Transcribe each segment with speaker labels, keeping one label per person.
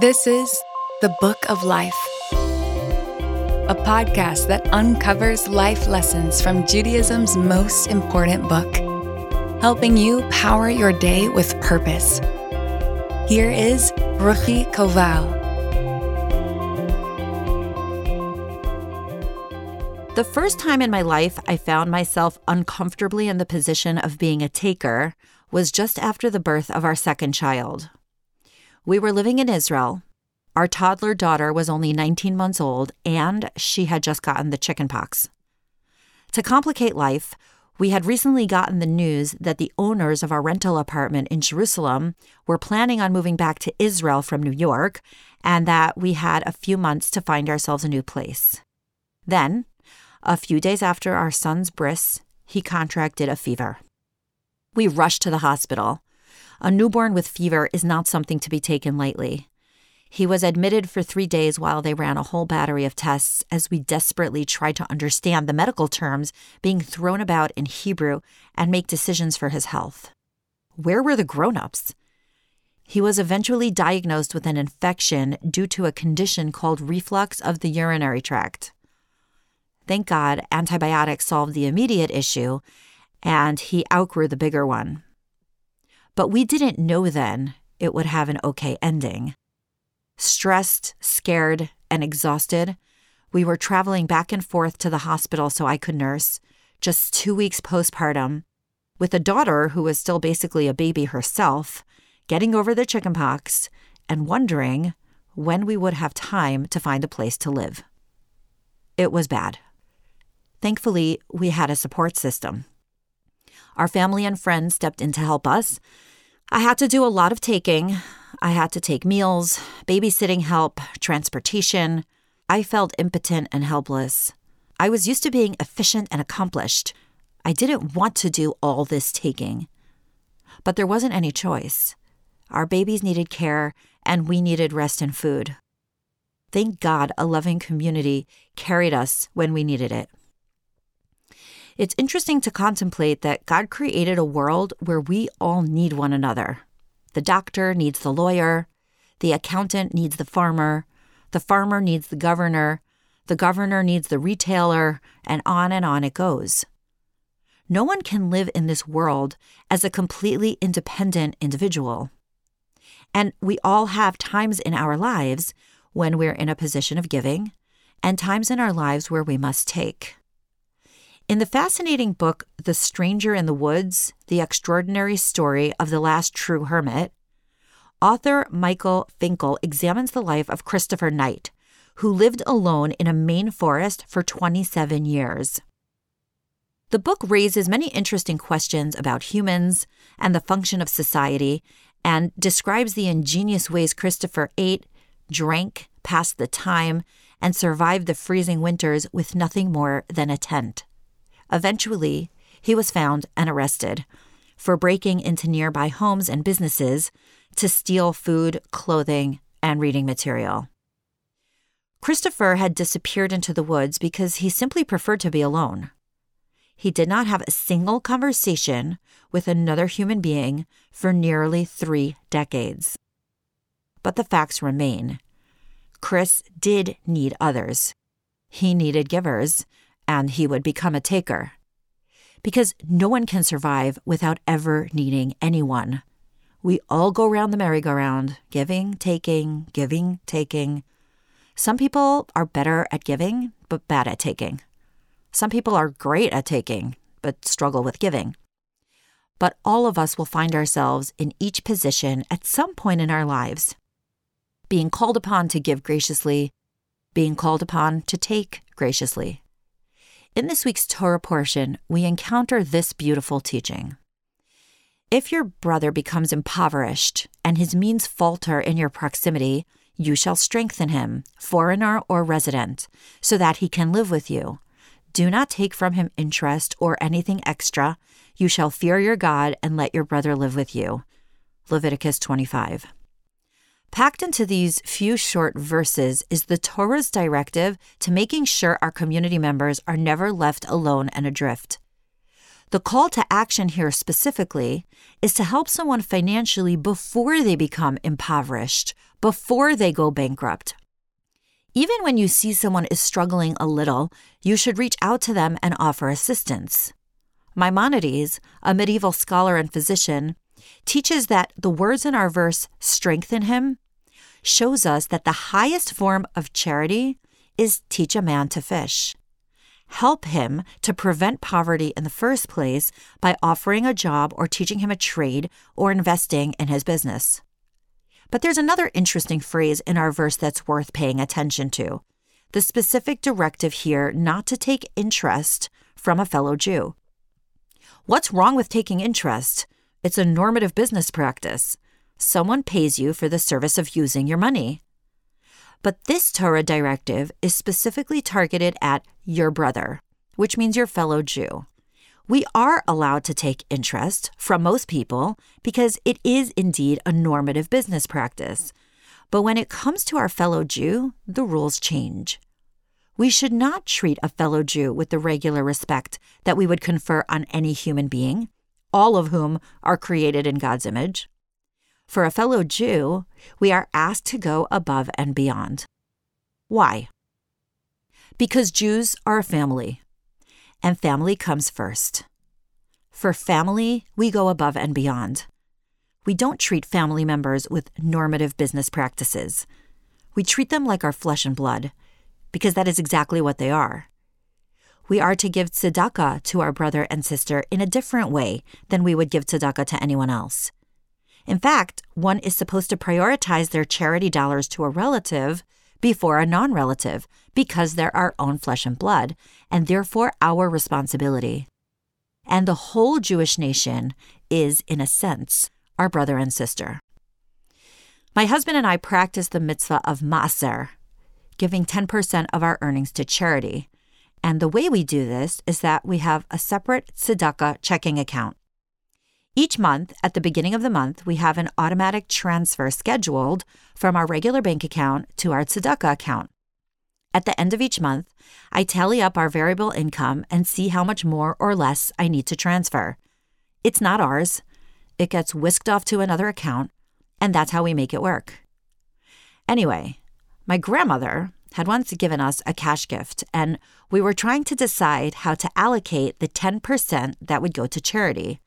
Speaker 1: This is The Book of Life, a podcast that uncovers life lessons from Judaism's most important book, helping you power your day with purpose. Here is Ruchi Koval.
Speaker 2: The first time in my life I found myself uncomfortably in the position of being a taker was just after the birth of our second child. We were living in Israel. Our toddler daughter was only 19 months old and she had just gotten the chickenpox. To complicate life, we had recently gotten the news that the owners of our rental apartment in Jerusalem were planning on moving back to Israel from New York and that we had a few months to find ourselves a new place. Then, a few days after our son's bris, he contracted a fever. We rushed to the hospital. A newborn with fever is not something to be taken lightly. He was admitted for three days while they ran a whole battery of tests as we desperately tried to understand the medical terms being thrown about in Hebrew and make decisions for his health. Where were the grown ups? He was eventually diagnosed with an infection due to a condition called reflux of the urinary tract. Thank God, antibiotics solved the immediate issue, and he outgrew the bigger one. But we didn't know then it would have an okay ending. Stressed, scared, and exhausted, we were traveling back and forth to the hospital so I could nurse, just two weeks postpartum, with a daughter who was still basically a baby herself, getting over the chickenpox, and wondering when we would have time to find a place to live. It was bad. Thankfully, we had a support system. Our family and friends stepped in to help us, I had to do a lot of taking. I had to take meals, babysitting help, transportation. I felt impotent and helpless. I was used to being efficient and accomplished. I didn't want to do all this taking. But there wasn't any choice. Our babies needed care, and we needed rest and food. Thank God a loving community carried us when we needed it. It's interesting to contemplate that God created a world where we all need one another. The doctor needs the lawyer, the accountant needs the farmer, the farmer needs the governor, the governor needs the retailer, and on and on it goes. No one can live in this world as a completely independent individual. And we all have times in our lives when we're in a position of giving, and times in our lives where we must take. In the fascinating book, The Stranger in the Woods The Extraordinary Story of the Last True Hermit, author Michael Finkel examines the life of Christopher Knight, who lived alone in a Maine forest for 27 years. The book raises many interesting questions about humans and the function of society and describes the ingenious ways Christopher ate, drank, passed the time, and survived the freezing winters with nothing more than a tent. Eventually, he was found and arrested for breaking into nearby homes and businesses to steal food, clothing, and reading material. Christopher had disappeared into the woods because he simply preferred to be alone. He did not have a single conversation with another human being for nearly three decades. But the facts remain Chris did need others. He needed givers, and he would become a taker. Because no one can survive without ever needing anyone. We all go round the merry-go-round, giving, taking, giving, taking. Some people are better at giving, but bad at taking. Some people are great at taking, but struggle with giving. But all of us will find ourselves in each position at some point in our lives being called upon to give graciously, being called upon to take graciously. In this week's Torah portion, we encounter this beautiful teaching. If your brother becomes impoverished and his means falter in your proximity, you shall strengthen him, foreigner or resident, so that he can live with you. Do not take from him interest or anything extra. You shall fear your God and let your brother live with you. Leviticus 25. Packed into these few short verses is the Torah's directive to making sure our community members are never left alone and adrift. The call to action here specifically is to help someone financially before they become impoverished, before they go bankrupt. Even when you see someone is struggling a little, you should reach out to them and offer assistance. Maimonides, a medieval scholar and physician, teaches that the words in our verse, strengthen him, shows us that the highest form of charity is teach a man to fish. Help him to prevent poverty in the first place by offering a job or teaching him a trade or investing in his business. But there's another interesting phrase in our verse that's worth paying attention to the specific directive here not to take interest from a fellow Jew. What's wrong with taking interest? It's a normative business practice. Someone pays you for the service of using your money. But this Torah directive is specifically targeted at your brother, which means your fellow Jew. We are allowed to take interest from most people because it is indeed a normative business practice. But when it comes to our fellow Jew, the rules change. We should not treat a fellow Jew with the regular respect that we would confer on any human being, all of whom are created in God's image. For a fellow Jew, we are asked to go above and beyond. Why? Because Jews are a family, and family comes first. For family, we go above and beyond. We don't treat family members with normative business practices. We treat them like our flesh and blood, because that is exactly what they are. We are to give tzedakah to our brother and sister in a different way than we would give tzedakah to anyone else. In fact, one is supposed to prioritize their charity dollars to a relative before a non relative because they're our own flesh and blood, and therefore our responsibility. And the whole Jewish nation is, in a sense, our brother and sister. My husband and I practice the mitzvah of Maaser, giving 10% of our earnings to charity. And the way we do this is that we have a separate tzedakah checking account. Each month, at the beginning of the month, we have an automatic transfer scheduled from our regular bank account to our tzedakah account. At the end of each month, I tally up our variable income and see how much more or less I need to transfer. It's not ours. It gets whisked off to another account, and that's how we make it work. Anyway, my grandmother had once given us a cash gift, and we were trying to decide how to allocate the 10% that would go to charity.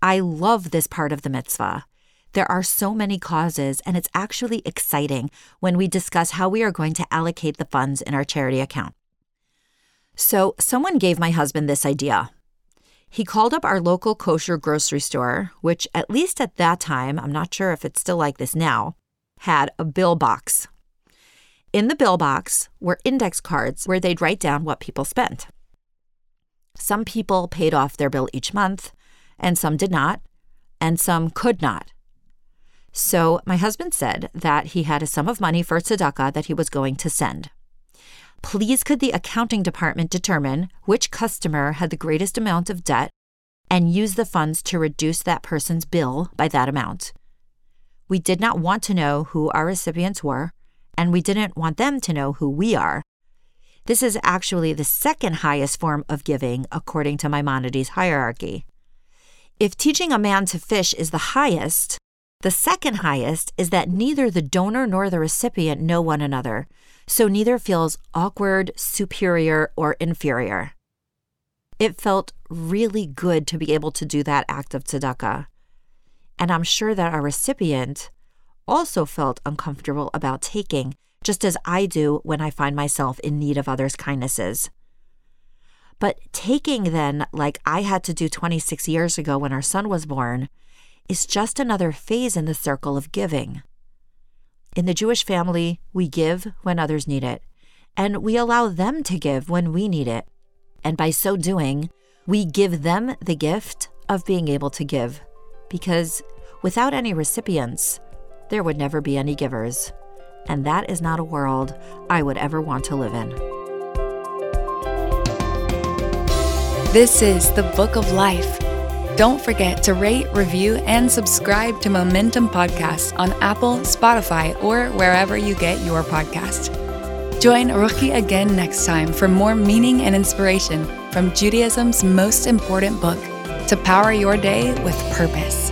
Speaker 2: I love this part of the mitzvah. There are so many causes, and it's actually exciting when we discuss how we are going to allocate the funds in our charity account. So, someone gave my husband this idea. He called up our local kosher grocery store, which, at least at that time, I'm not sure if it's still like this now, had a bill box. In the bill box were index cards where they'd write down what people spent. Some people paid off their bill each month, and some did not, and some could not. So my husband said that he had a sum of money for tzedakah that he was going to send. Please could the accounting department determine which customer had the greatest amount of debt and use the funds to reduce that person's bill by that amount? We did not want to know who our recipients were, and we didn't want them to know who we are. This is actually the second highest form of giving according to Maimonides' hierarchy. If teaching a man to fish is the highest, the second highest is that neither the donor nor the recipient know one another, so neither feels awkward, superior, or inferior. It felt really good to be able to do that act of tzedakah. And I'm sure that our recipient also felt uncomfortable about taking, just as I do when I find myself in need of others' kindnesses. But taking then, like I had to do 26 years ago when our son was born, is just another phase in the circle of giving. In the Jewish family, we give when others need it, and we allow them to give when we need it. And by so doing, we give them the gift of being able to give, because without any recipients, there would never be any givers. And that is not a world I would ever want to live in.
Speaker 1: This is the Book of Life. Don't forget to rate, review, and subscribe to Momentum Podcasts on Apple, Spotify, or wherever you get your podcast. Join Ruchi again next time for more meaning and inspiration from Judaism's most important book to power your day with purpose.